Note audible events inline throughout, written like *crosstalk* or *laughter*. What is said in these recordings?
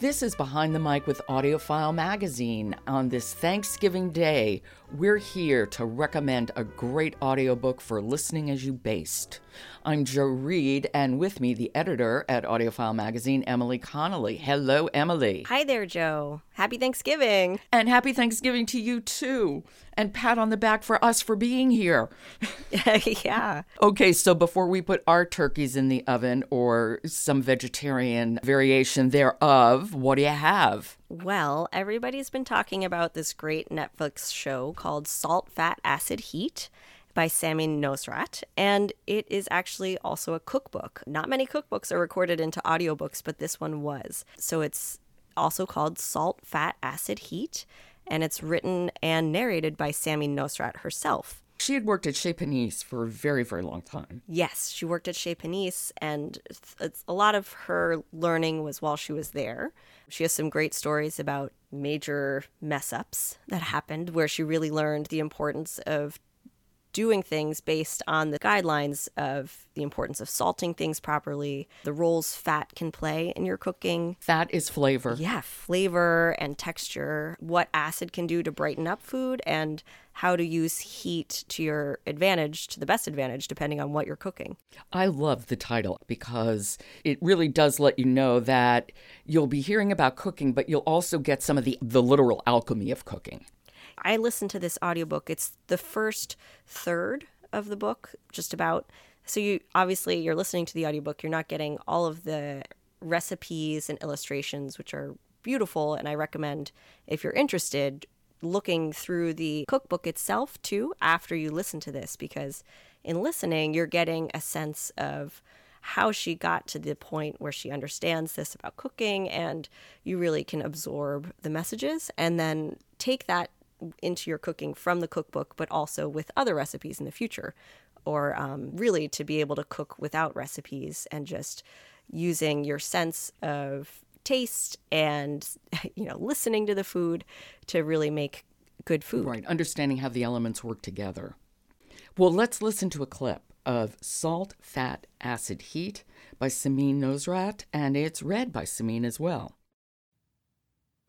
This is Behind the Mic with AudioFile Magazine. On this Thanksgiving Day, we're here to recommend a great audiobook for listening as you baste. I'm Joe Reed, and with me, the editor at AudioFile Magazine, Emily Connolly. Hello, Emily. Hi there, Joe. Happy Thanksgiving. And happy Thanksgiving to you, too. And pat on the back for us for being here. *laughs* yeah. Okay, so before we put our turkeys in the oven or some vegetarian variation thereof, what do you have? Well, everybody's been talking about this great Netflix show called Salt, Fat, Acid, Heat by Samin Nosrat, and it is actually also a cookbook. Not many cookbooks are recorded into audiobooks, but this one was. So it's also called Salt, Fat, Acid, Heat, and it's written and narrated by Samin Nosrat herself. She had worked at Chez Panisse for a very, very long time. Yes, she worked at Chez Panisse, and it's, a lot of her learning was while she was there. She has some great stories about major mess ups that happened where she really learned the importance of doing things based on the guidelines of the importance of salting things properly, the roles fat can play in your cooking. Fat is flavor. Yeah, flavor and texture, what acid can do to brighten up food, and how to use heat to your advantage, to the best advantage, depending on what you're cooking. I love the title because it really does let you know that you'll be hearing about cooking, but you'll also get some of the, the literal alchemy of cooking. I listened to this audiobook. It's the first third of the book, just about. So you obviously you're listening to the audiobook, you're not getting all of the recipes and illustrations which are beautiful and I recommend if you're interested looking through the cookbook itself too after you listen to this because in listening you're getting a sense of how she got to the point where she understands this about cooking and you really can absorb the messages and then take that into your cooking from the cookbook, but also with other recipes in the future, or um, really to be able to cook without recipes and just using your sense of taste and *laughs* you know listening to the food to really make good food. Right, understanding how the elements work together. Well, let's listen to a clip of Salt, Fat, Acid, Heat by Samin Nosrat, and it's read by Samin as well.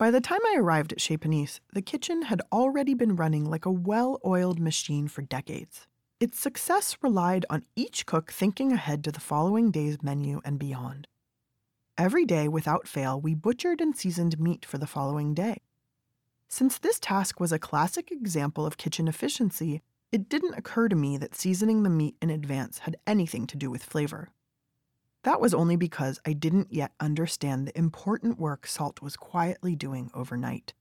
By the time I arrived at Chez Panisse, the kitchen had already been running like a well oiled machine for decades. Its success relied on each cook thinking ahead to the following day's menu and beyond. Every day, without fail, we butchered and seasoned meat for the following day. Since this task was a classic example of kitchen efficiency, it didn't occur to me that seasoning the meat in advance had anything to do with flavor. That was only because I didn't yet understand the important work salt was quietly doing overnight.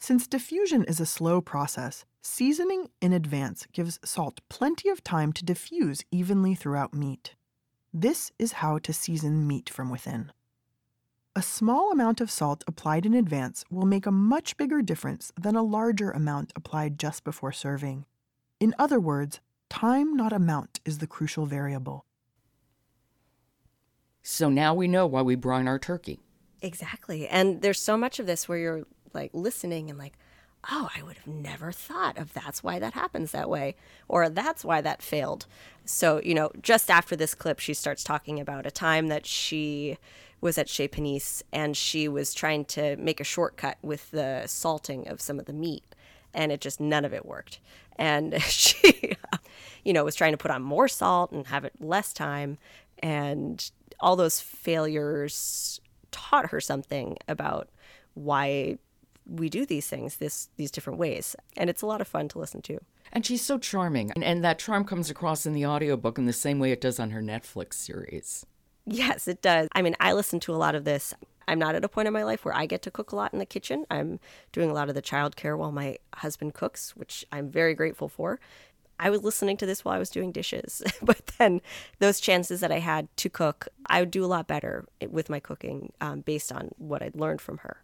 Since diffusion is a slow process, seasoning in advance gives salt plenty of time to diffuse evenly throughout meat. This is how to season meat from within. A small amount of salt applied in advance will make a much bigger difference than a larger amount applied just before serving. In other words, time, not amount, is the crucial variable. So now we know why we brine our turkey. Exactly. And there's so much of this where you're like listening and like, oh, I would have never thought of that's why that happens that way, or that's why that failed. So, you know, just after this clip, she starts talking about a time that she was at Chez Panisse and she was trying to make a shortcut with the salting of some of the meat, and it just none of it worked. And *laughs* she, you know, was trying to put on more salt and have it less time. And all those failures taught her something about why we do these things this these different ways. And it's a lot of fun to listen to. And she's so charming. And, and that charm comes across in the audiobook in the same way it does on her netflix series. Yes it does. I mean i listen to a lot of this. I'm not at a point in my life where i get to cook a lot in the kitchen. I'm doing a lot of the child care while my husband cooks which i'm very grateful for I was listening to this while I was doing dishes. *laughs* but then those chances that I had to cook, I would do a lot better with my cooking um, based on what I'd learned from her.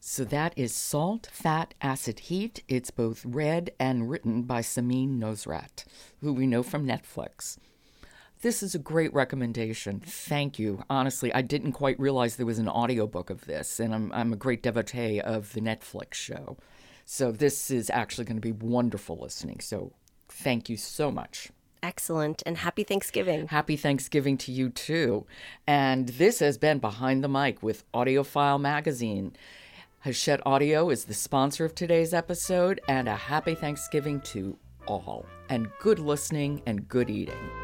So that is Salt, Fat, Acid, Heat. It's both read and written by Samin Nosrat, who we know from Netflix. This is a great recommendation. Thank you. Honestly, I didn't quite realize there was an audiobook of this, and I'm, I'm a great devotee of the Netflix show. So this is actually going to be wonderful listening. So Thank you so much. Excellent. And happy Thanksgiving. Happy Thanksgiving to you too. And this has been Behind the Mic with AudioFile Magazine. Hachette Audio is the sponsor of today's episode, and a happy Thanksgiving to all, and good listening and good eating.